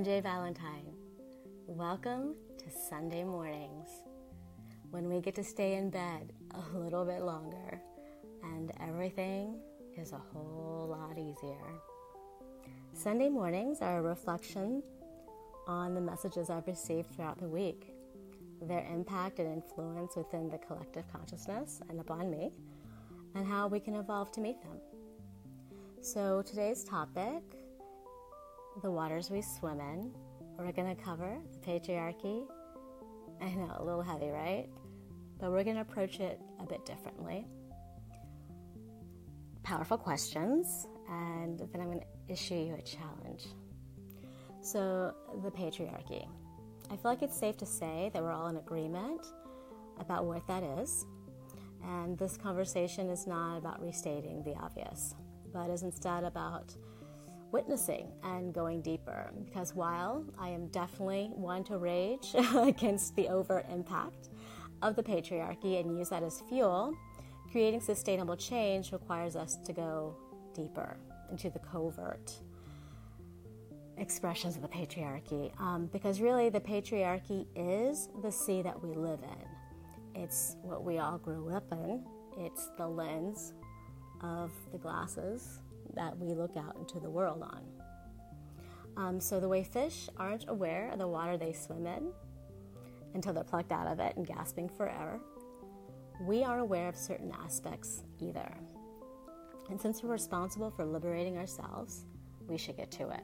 MJ Valentine. Welcome to Sunday mornings when we get to stay in bed a little bit longer and everything is a whole lot easier. Sunday mornings are a reflection on the messages I've received throughout the week, their impact and influence within the collective consciousness and upon me, and how we can evolve to meet them. So today's topic the waters we swim in. We're going to cover the patriarchy. I know, a little heavy, right? But we're going to approach it a bit differently. Powerful questions, and then I'm going to issue you a challenge. So, the patriarchy. I feel like it's safe to say that we're all in agreement about what that is. And this conversation is not about restating the obvious, but is instead about witnessing and going deeper. Because while I am definitely one to rage against the overt impact of the patriarchy and use that as fuel, creating sustainable change requires us to go deeper into the covert expressions of the patriarchy. Um, because really, the patriarchy is the sea that we live in, it's what we all grew up in, it's the lens of the glasses that we look out into the world on. Um, so, the way fish aren't aware of the water they swim in until they're plucked out of it and gasping for air, we aren't aware of certain aspects either. And since we're responsible for liberating ourselves, we should get to it.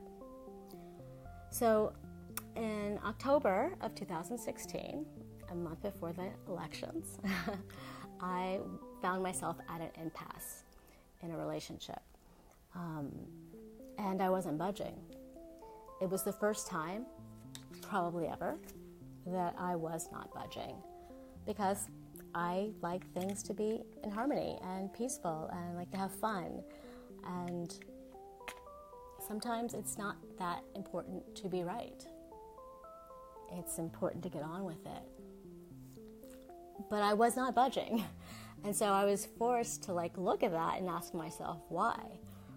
So, in October of 2016, a month before the elections, I found myself at an impasse in a relationship. Um, and I wasn't budging. It was the first time, probably ever, that I was not budging because I like things to be in harmony and peaceful and like to have fun. And sometimes it's not that important to be right, it's important to get on with it. But I was not budging. And so I was forced to like look at that and ask myself why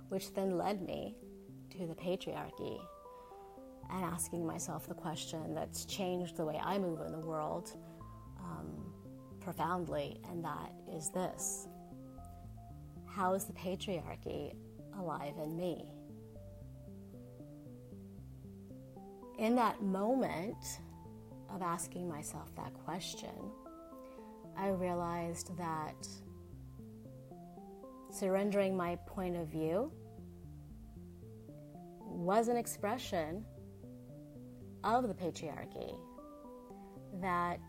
which then led me to the patriarchy and asking myself the question that's changed the way I move in the world um, profoundly, and that is this How is the patriarchy alive in me? In that moment of asking myself that question, I realized that surrendering my point of view was an expression of the patriarchy. That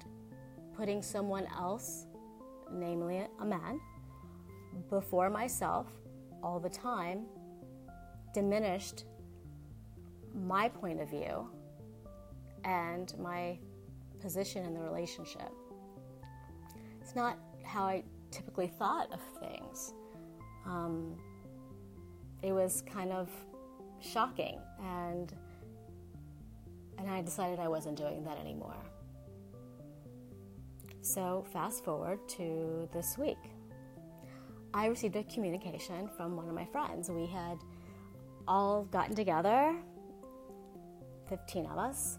putting someone else, namely a man, before myself all the time diminished my point of view and my position in the relationship. It's not how I typically thought of things. Um, it was kind of shocking and and I decided I wasn't doing that anymore. So, fast forward to this week. I received a communication from one of my friends. We had all gotten together, 15 of us,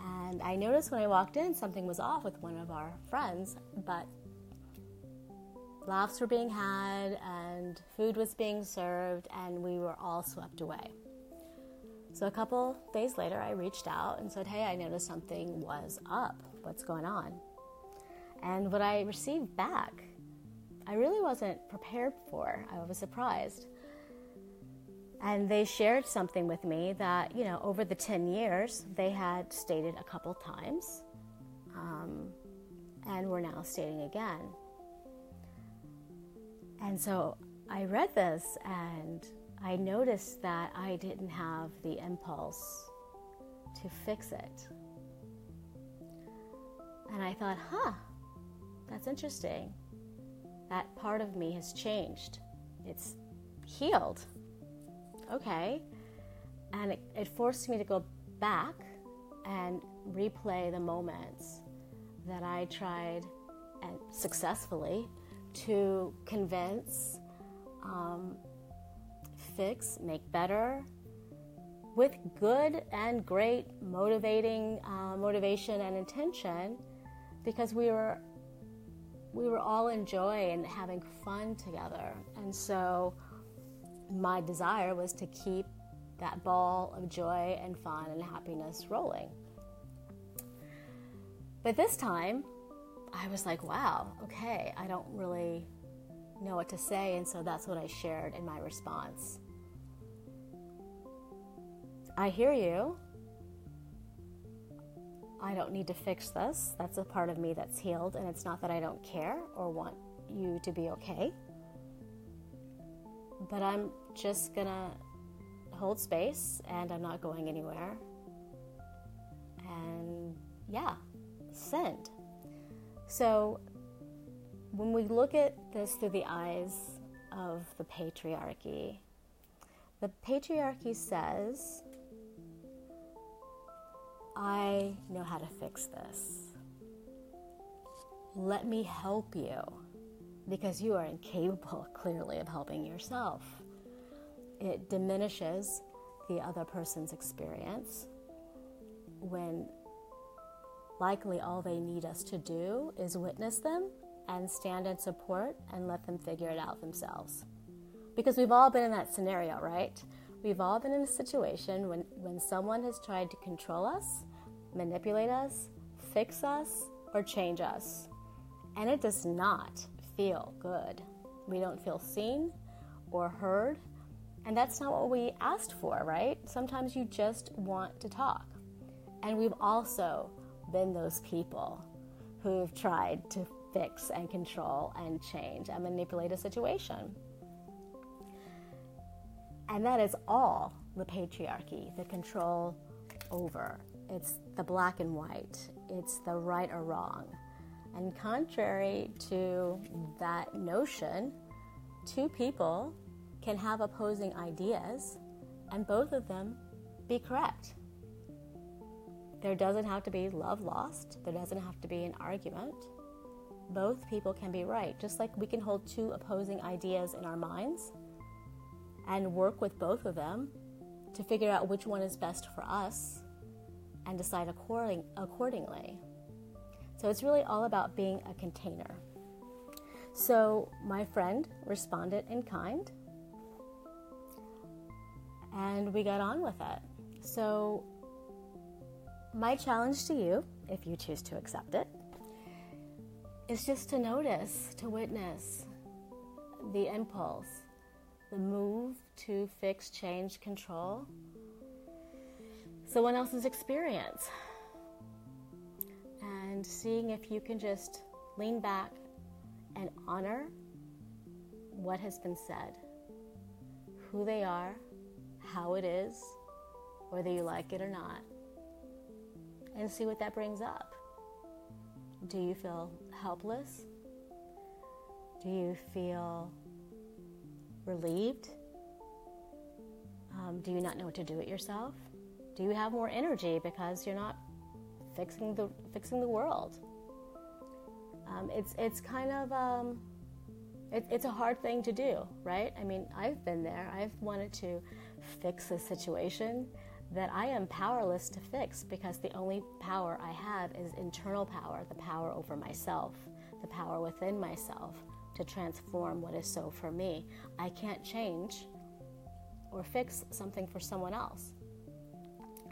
and I noticed when I walked in something was off with one of our friends, but laughs were being had and food was being served, and we were all swept away. So a couple days later, I reached out and said, Hey, I noticed something was up. What's going on? And what I received back, I really wasn't prepared for. I was surprised. And they shared something with me that, you know, over the 10 years, they had stated a couple times um, and were now stating again. And so I read this and I noticed that I didn't have the impulse to fix it. And I thought, huh, that's interesting. That part of me has changed. It's healed. Okay. And it, it forced me to go back and replay the moments that I tried and successfully to convince um, fix, make better, with good and great motivating uh, motivation and intention because we were we were all in joy and having fun together. And so my desire was to keep that ball of joy and fun and happiness rolling. But this time i was like wow okay i don't really know what to say and so that's what i shared in my response I hear you. I don't need to fix this. That's a part of me that's healed, and it's not that I don't care or want you to be okay. But I'm just gonna hold space and I'm not going anywhere. And yeah, send. So when we look at this through the eyes of the patriarchy, the patriarchy says I know how to fix this. Let me help you because you are incapable, clearly, of helping yourself. It diminishes the other person's experience when likely all they need us to do is witness them and stand in support and let them figure it out themselves. Because we've all been in that scenario, right? We've all been in a situation when, when someone has tried to control us, manipulate us, fix us, or change us. And it does not feel good. We don't feel seen or heard. And that's not what we asked for, right? Sometimes you just want to talk. And we've also been those people who've tried to fix and control and change and manipulate a situation. And that is all the patriarchy, the control over. It's the black and white, it's the right or wrong. And contrary to that notion, two people can have opposing ideas and both of them be correct. There doesn't have to be love lost, there doesn't have to be an argument. Both people can be right, just like we can hold two opposing ideas in our minds and work with both of them to figure out which one is best for us and decide according, accordingly. So it's really all about being a container. So my friend responded in kind, and we got on with it. So, my challenge to you, if you choose to accept it, is just to notice, to witness the impulse the move to fix, change, control someone else's experience. And seeing if you can just lean back and honor what has been said, who they are, how it is, whether you like it or not, and see what that brings up. Do you feel helpless? Do you feel relieved? Um, do you not know what to do it yourself? Do you have more energy because you're not fixing the fixing the world? Um, it's it's kind of um, it, it's a hard thing to do, right? I mean, I've been there. I've wanted to fix a situation that I am powerless to fix because the only power I have is internal power, the power over myself, the power within myself to transform what is so for me. I can't change or fix something for someone else,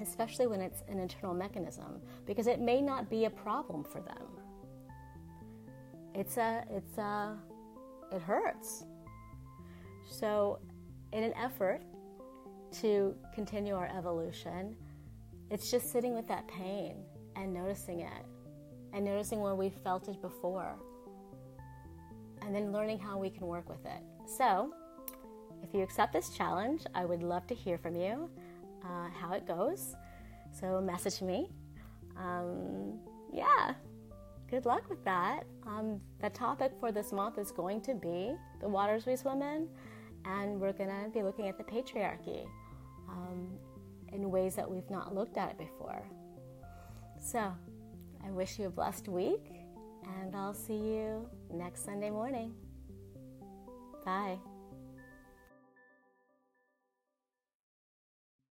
especially when it's an internal mechanism, because it may not be a problem for them. It's a, it's a, it hurts. So, in an effort to continue our evolution, it's just sitting with that pain and noticing it and noticing where we felt it before and then learning how we can work with it. So, if you accept this challenge, I would love to hear from you uh, how it goes. So, message me. Um, yeah, good luck with that. Um, the topic for this month is going to be the waters we swim in, and we're going to be looking at the patriarchy um, in ways that we've not looked at it before. So, I wish you a blessed week and I'll see you next Sunday morning. Bye.